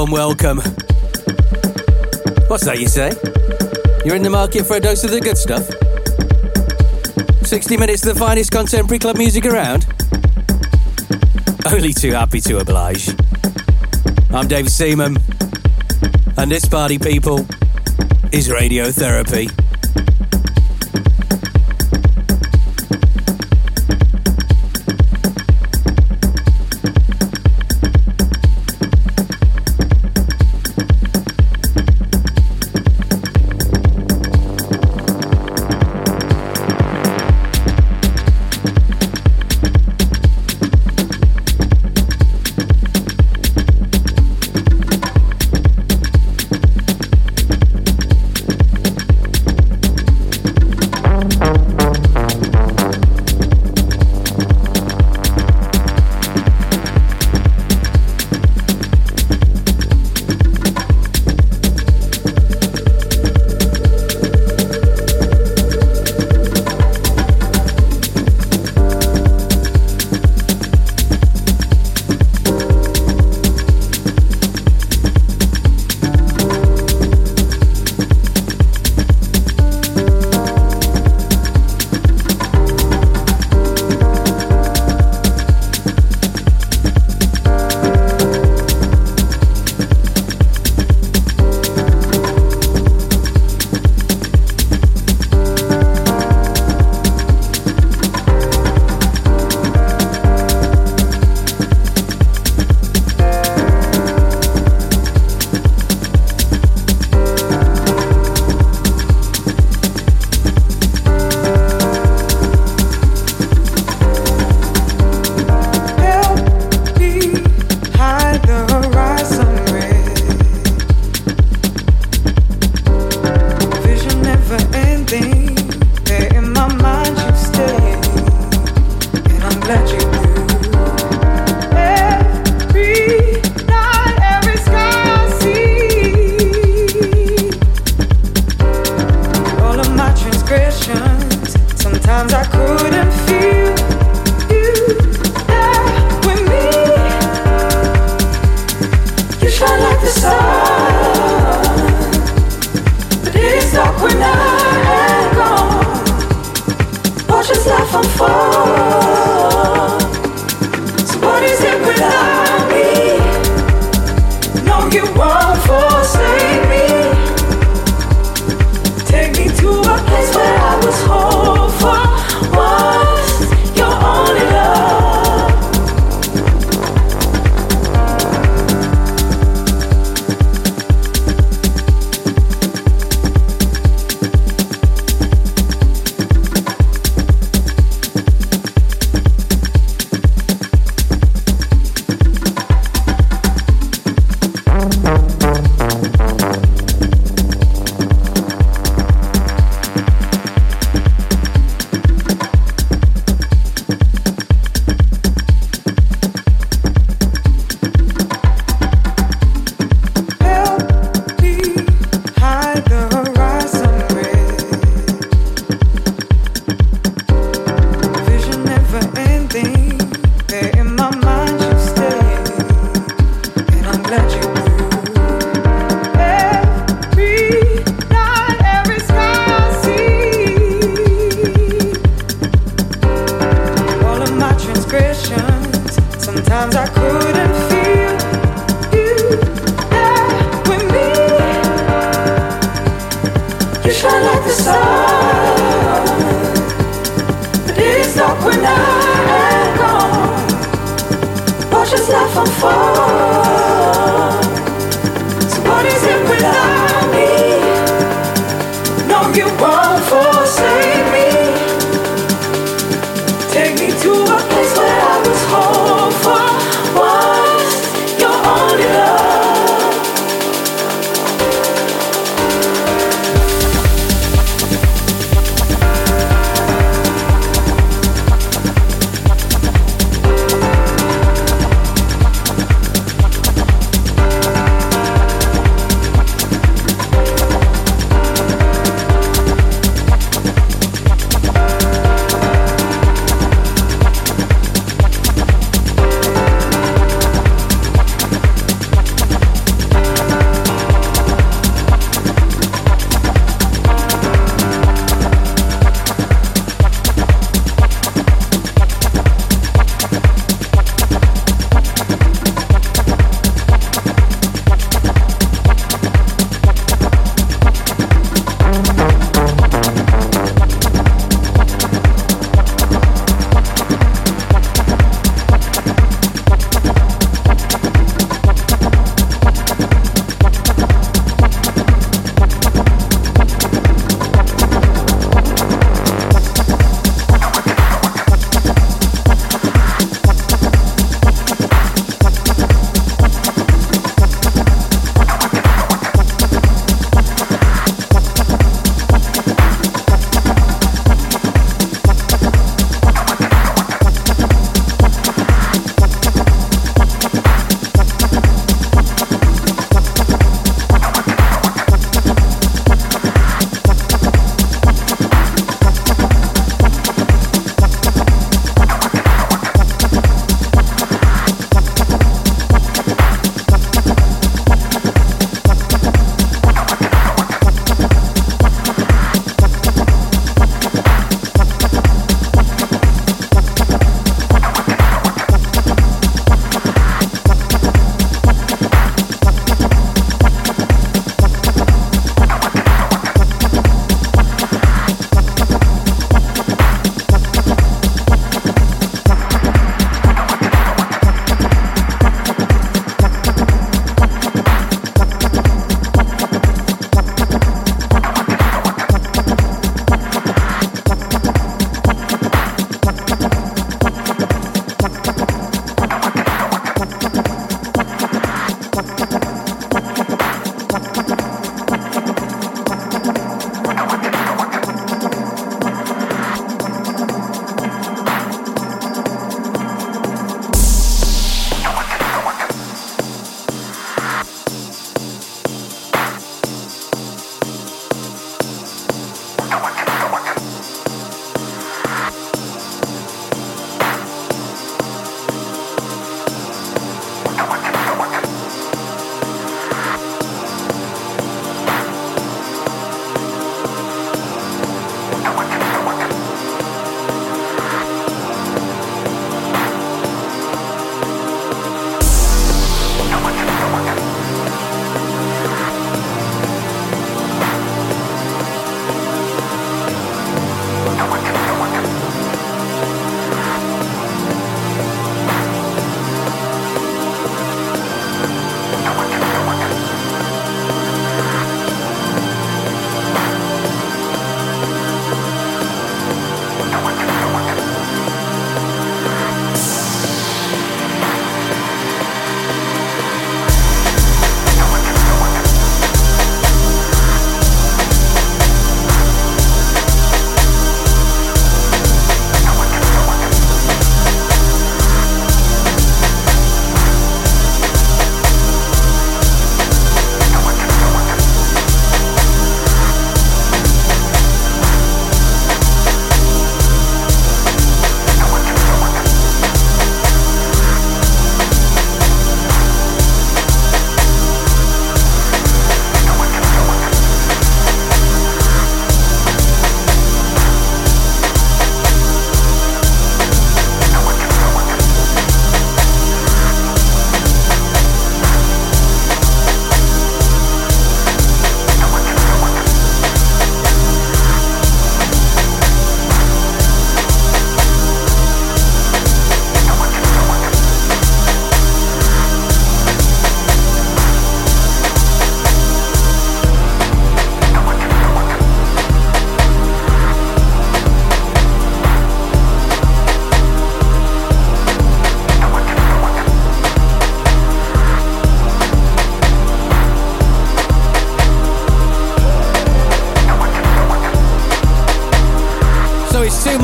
warm welcome. What's that you say? You're in the market for a dose of the good stuff? 60 minutes of the finest contemporary club music around? Only too happy to oblige. I'm David Seaman, and this party, people, is radiotherapy.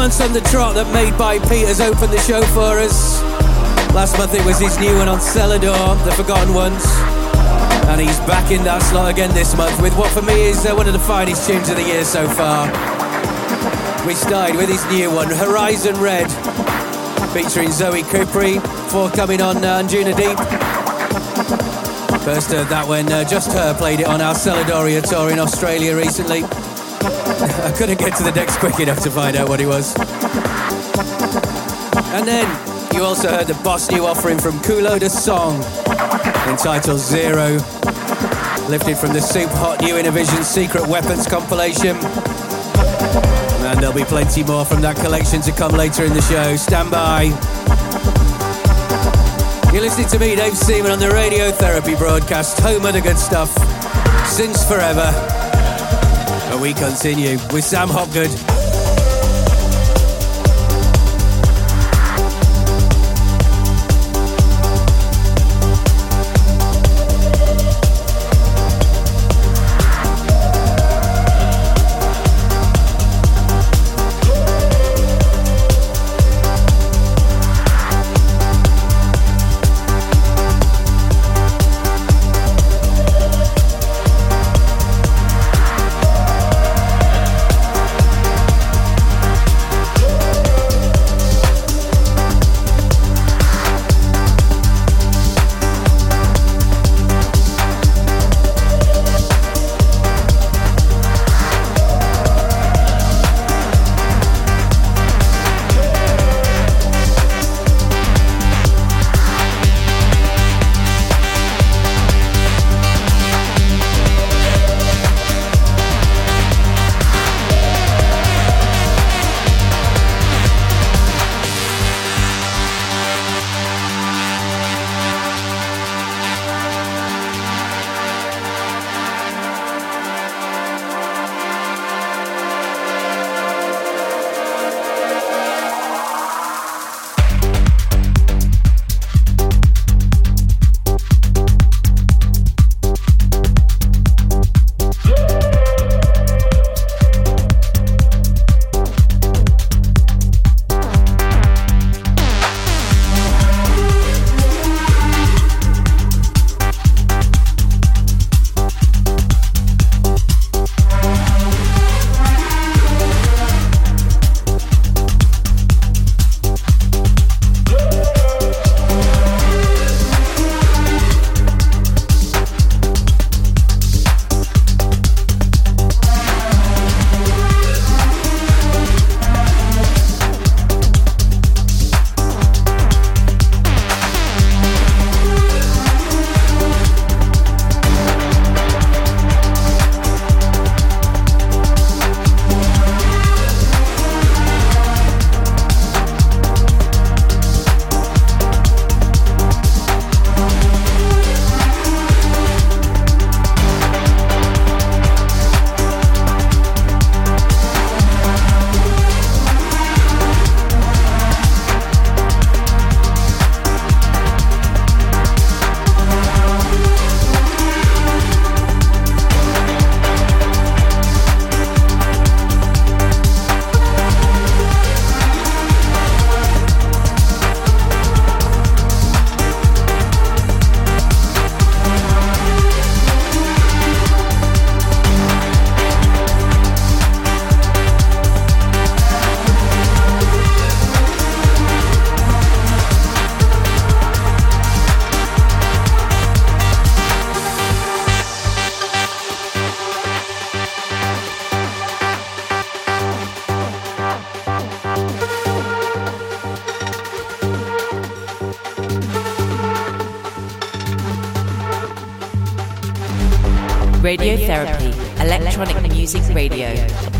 On the trot that Made by Peters opened the show for us. Last month it was his new one on Selador, The Forgotten Ones. And he's back in that slot again this month with what for me is uh, one of the finest tunes of the year so far. We started with his new one, Horizon Red, featuring Zoe Kypri, forthcoming on uh, Anjuna Deep. First heard that when uh, Just Her played it on our Celadoria tour in Australia recently. I couldn't get to the decks quick enough to find out what he was. And then you also heard the boss new offering from Culoe De Song, entitled Zero, lifted from the super hot new Innervisions Secret Weapons compilation. And there'll be plenty more from that collection to come later in the show. Stand by. You're listening to me, Dave Seaman, on the Radiotherapy broadcast, home of the good stuff, since forever. And we continue with Sam Hopgood.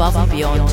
Above and beyond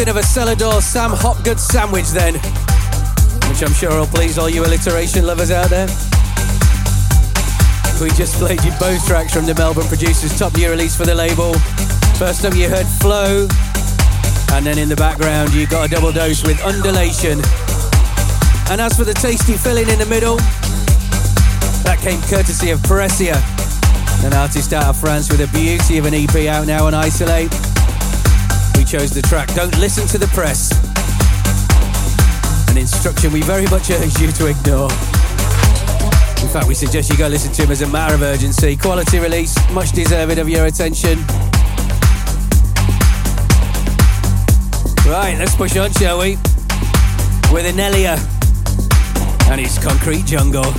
something of a Selador Sam Hopgood sandwich then, which I'm sure will please all you alliteration lovers out there. We just played you both tracks from the Melbourne producers' top new release for the label. First up, you heard Flow, and then in the background, you got a double dose with Undulation. And as for the tasty filling in the middle, that came courtesy of Presia, an artist out of France with a beauty of an EP out now on Isolate. Chose the track Don't Listen to the Press, an instruction we very much urge you to ignore. In fact, we suggest you go listen to him as a matter of urgency. Quality release, much deserving of your attention. Right, let's push on, shall we? With Innellea and his concrete jungle.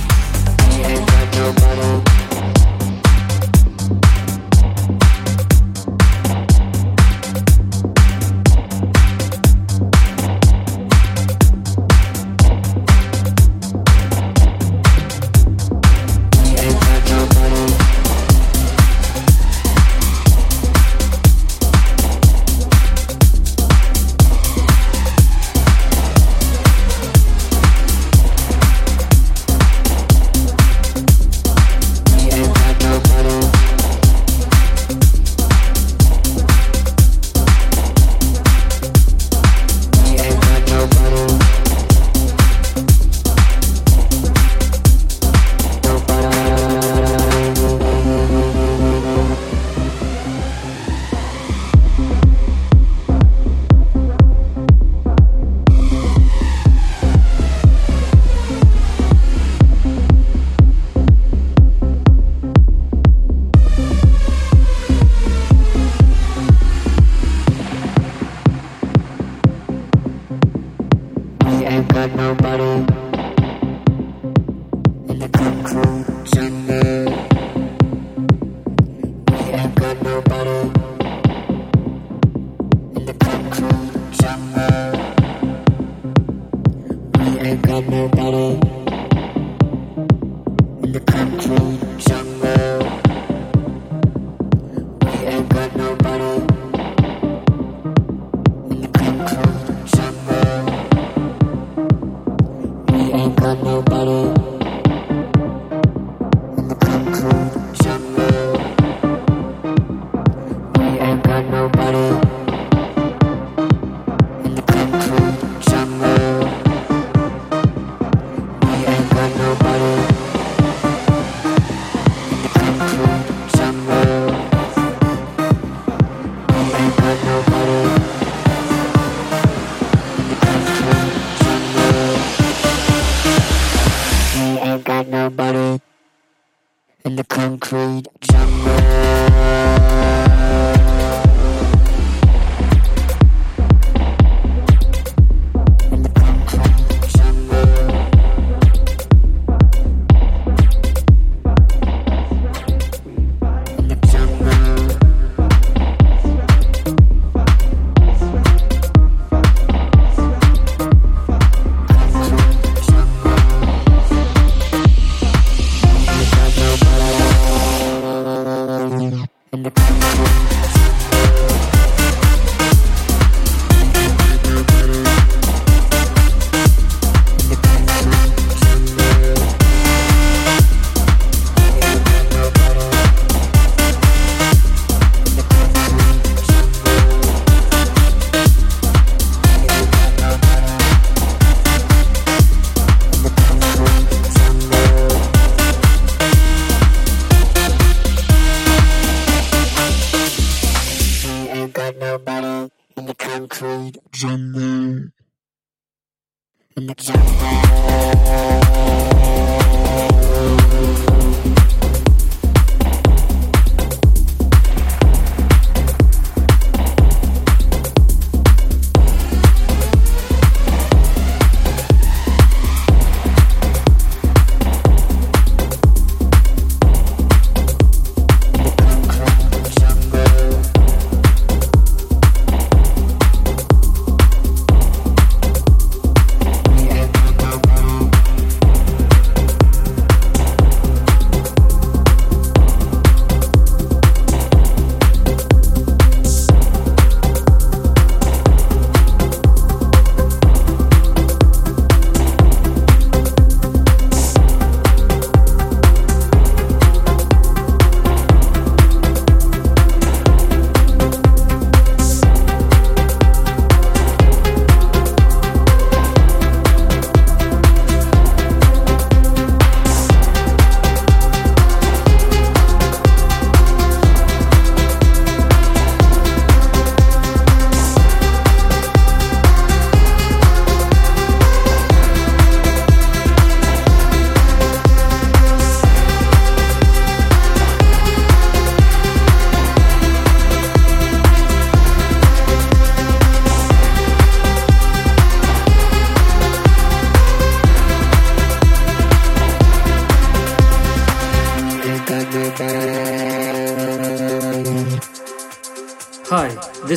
summer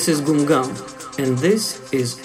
this is Gum, and this is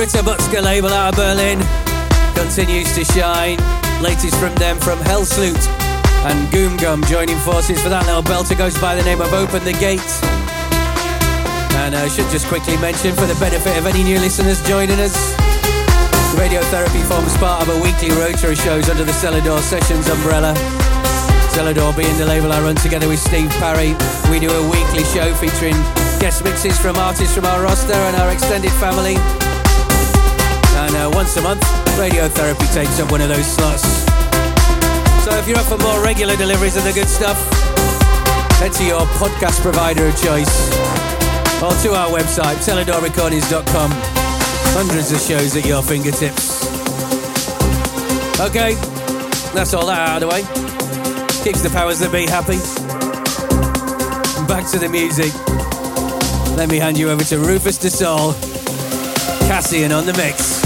Ritter Butzke label out of Berlin continues to shine. Latest from them from Helsloot and Goom Gum joining forces for that little belter goes by the name of Open the Gate. And I should just quickly mention for the benefit of any new listeners joining us, Radiotherapy forms part of a weekly rotary shows under the Selador Sessions umbrella. Selador being the label I run together with Steve Parry. We do a weekly show featuring guest mixes from artists from our roster and our extended family. And uh, once a month, Radiotherapy takes up one of those slots. So if you're up for more regular deliveries of the good stuff, head to your podcast provider of choice or to our website, seladorrecordings.com. Hundreds of shows at your fingertips. Okay, that's all that out of the way. Kicks the powers that be happy. Back to the music. Let me hand you over to Rüfüs Du Sol, Cassian on the mix.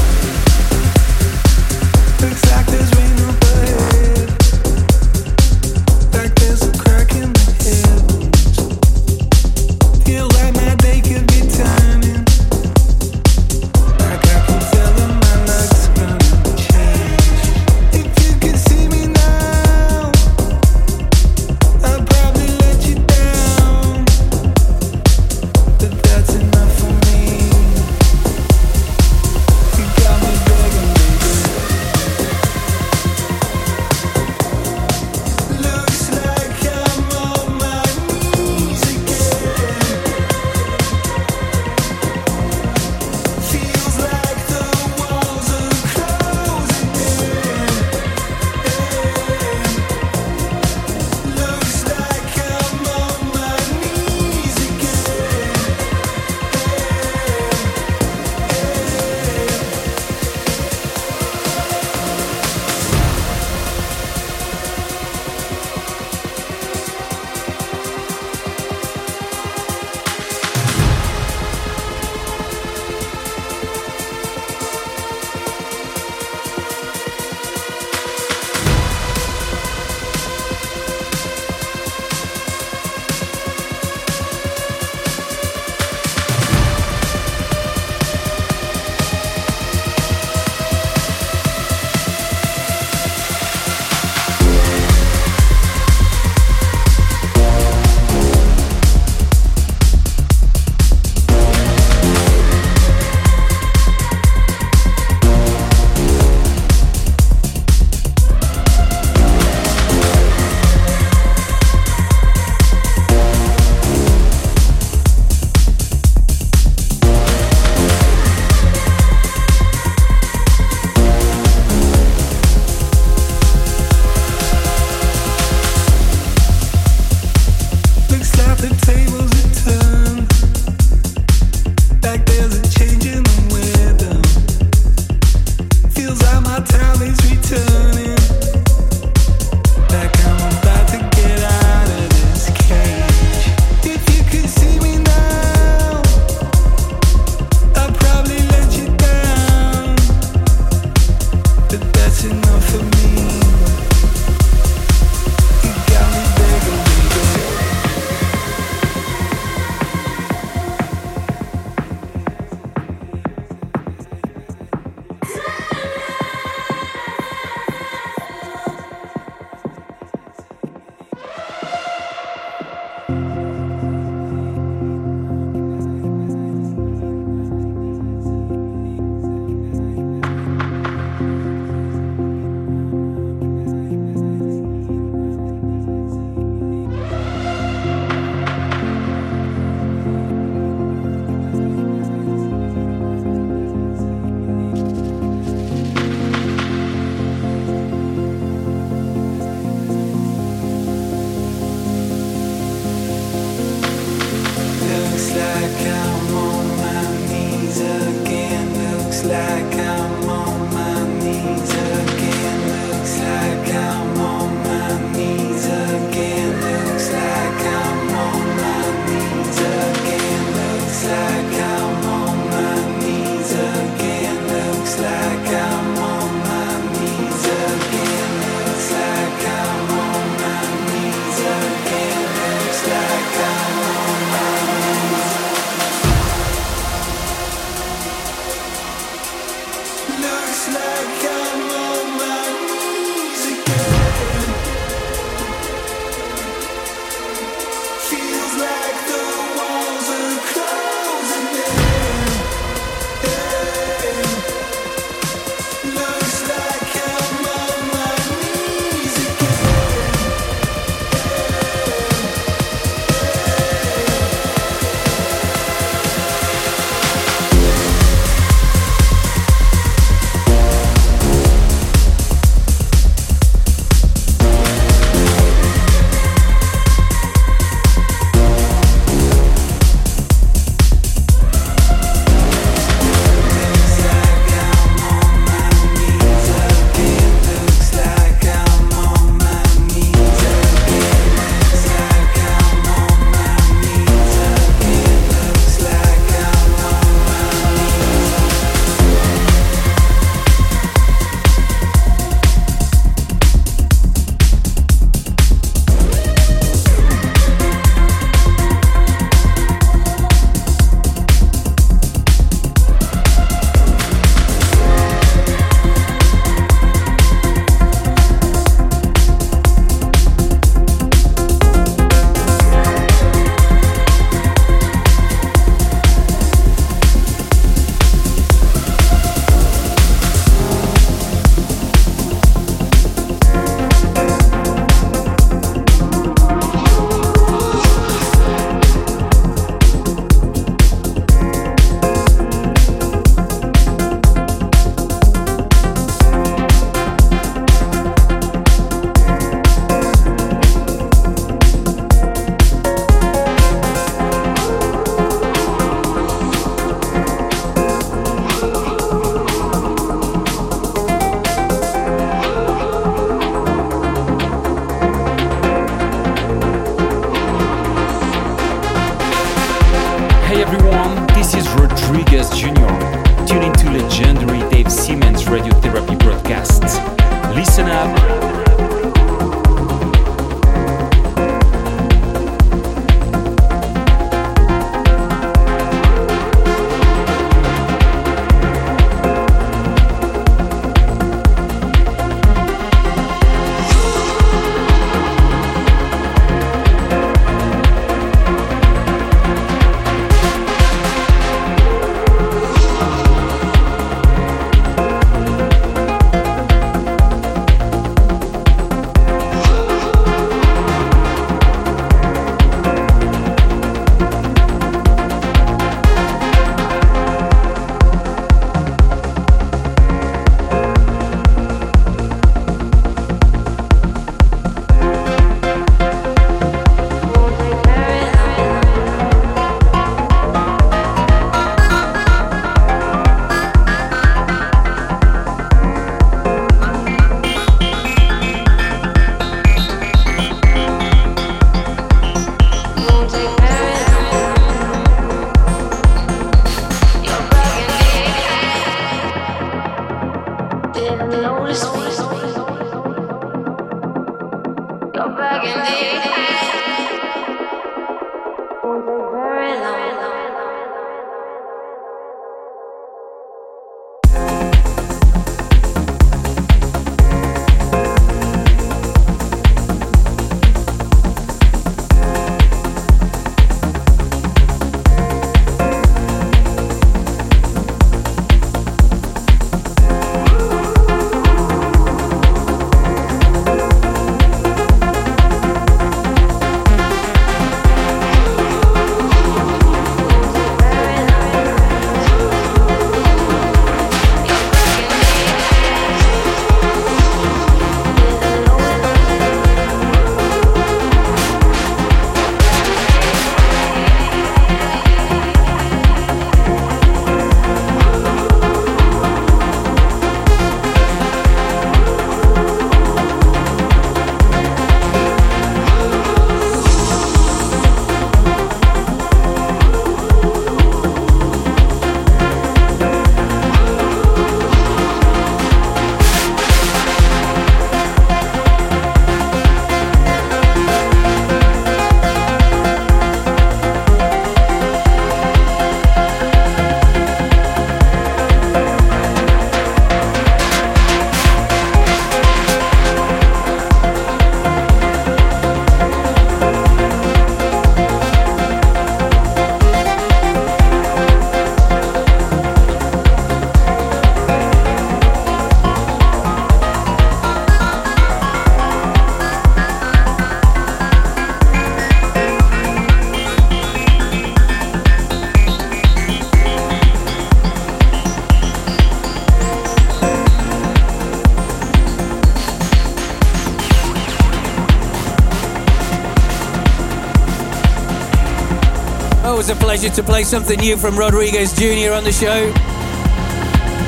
Pleasure to play something new from Rodriguez Jr. on the show.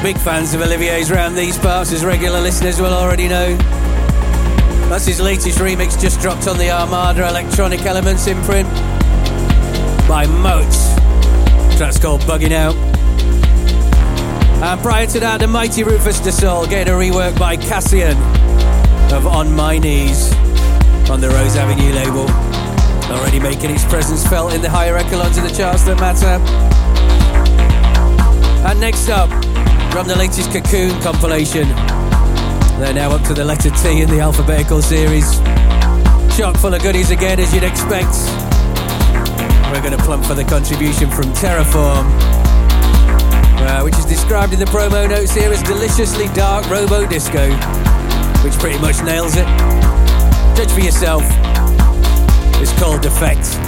Big fans of Olivier's around these parts, as regular listeners will already know. That's his latest remix, just dropped on the Armada Electronic Elements imprint by Moats. Track's called Bugging Out. And prior to that, the mighty Rüfüs Du Sol getting a rework by Cassian of On My Knees on the Rose Avenue label already making its presence felt in the higher echelons of the charts that matter. And next up, from the latest Cocoon compilation, they're now up to the letter T in the alphabetical series. Chock full of goodies again, as you'd expect. We're going to plump for the contribution from Terraform, uh, which is described in the promo notes here as deliciously dark robo disco, which pretty much nails it. Judge for yourself. It's called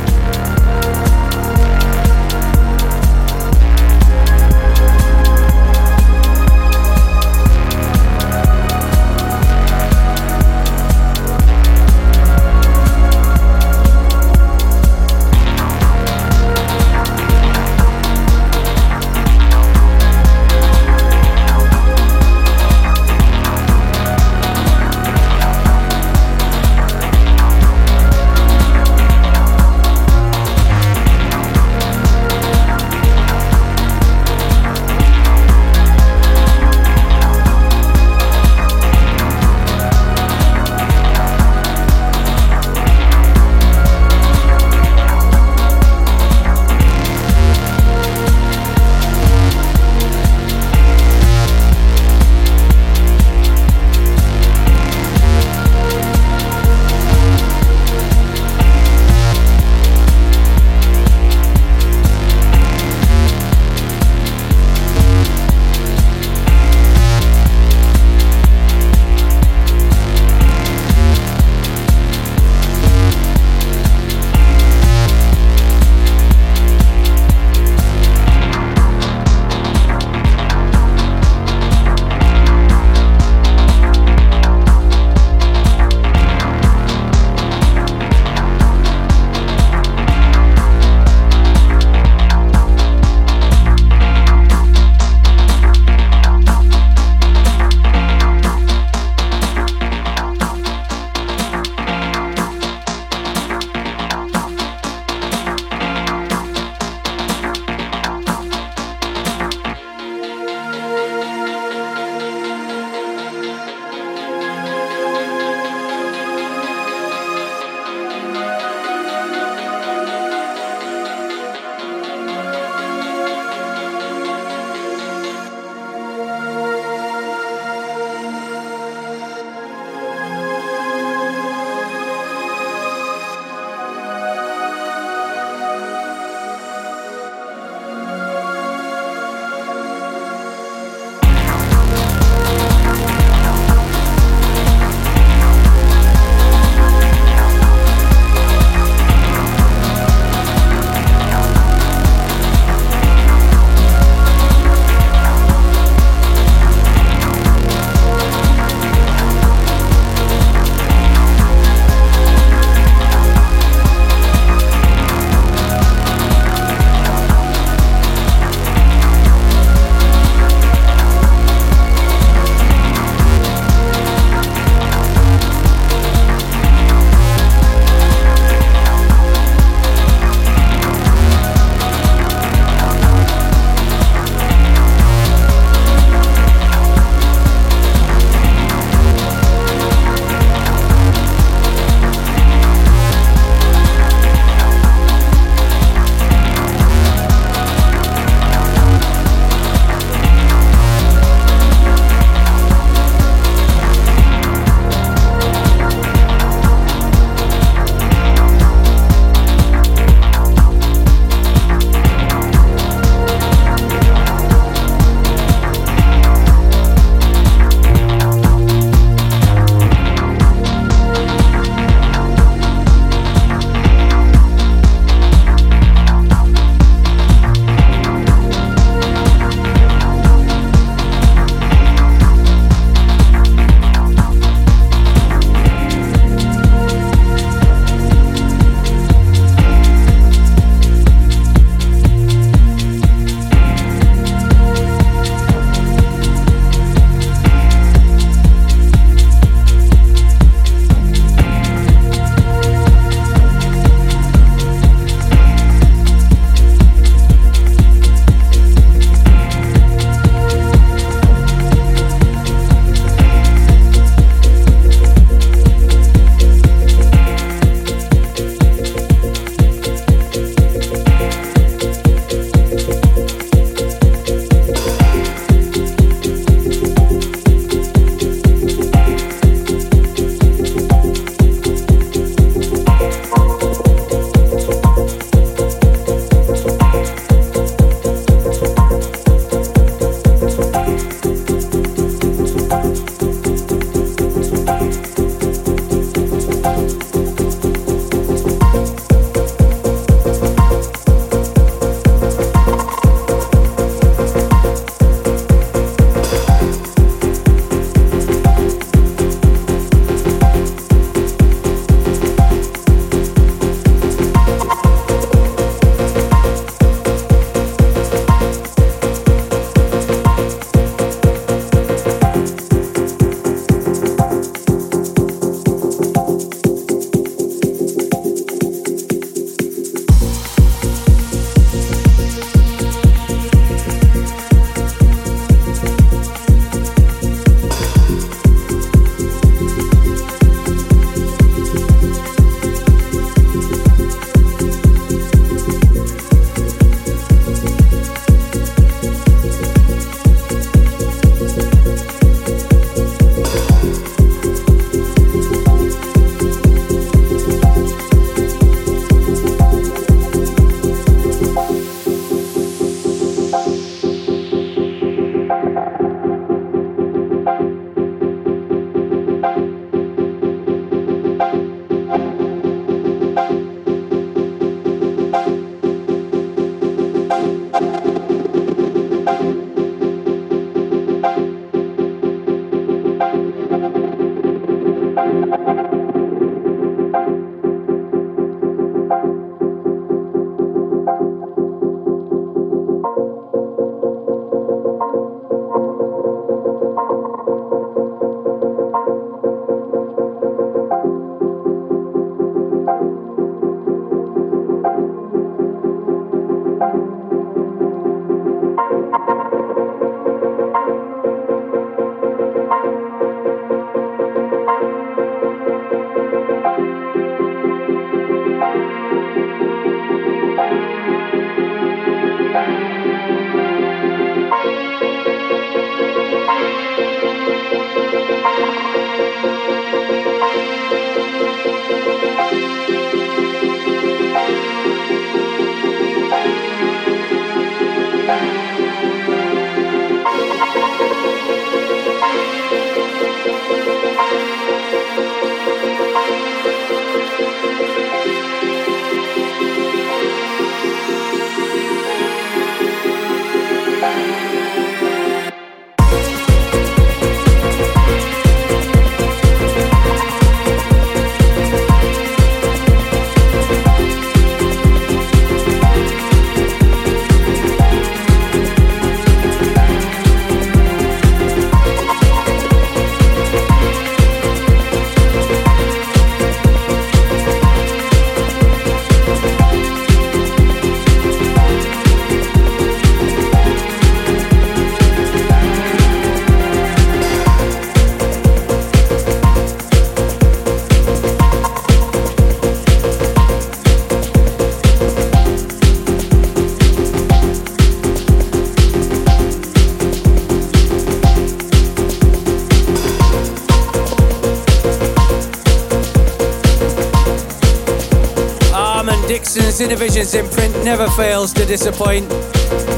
Imprint never fails to disappoint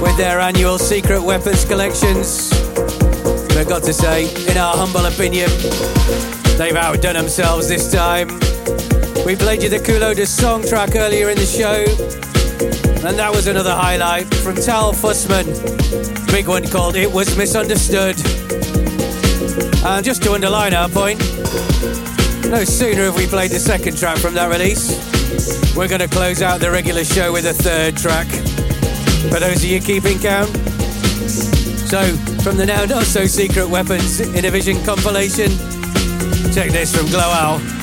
with their annual Secret Weapons collections. But got to say, in our humble opinion, they've outdone themselves this time. We played you the Culoe De Song track earlier in the show, and that was another highlight from Tal Fussman. Big one called It Was Misunderstood. And just to underline our point, no sooner have we played the second track from that release, we're going to close out the regular show with a third track. For those of you keeping count. So, from the now not so secret Weapons Innervisions compilation, check this from Glowal.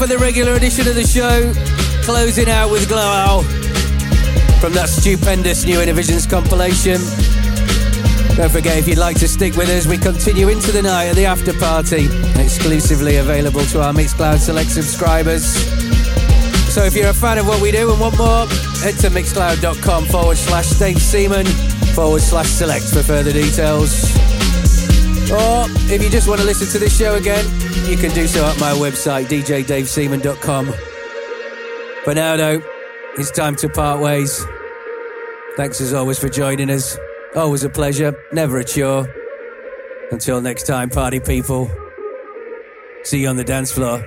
For the regular edition of the show. Closing out with Glowal from that stupendous new Innervisions compilation. Don't forget, if you'd like to stick with us, we continue into the night at the after party, exclusively available to our Mixcloud Select subscribers. So if you're a fan of what we do and want more, head to mixcloud.com forward slash Dave Seaman forward slash select for further details. Or if you just want to listen to this show again, you can do so at my website, djdaveseaman.com. For now, though, it's time to part ways. Thanks as always for joining us. Always a pleasure, never a chore. Until next time, party people. See you on the dance floor.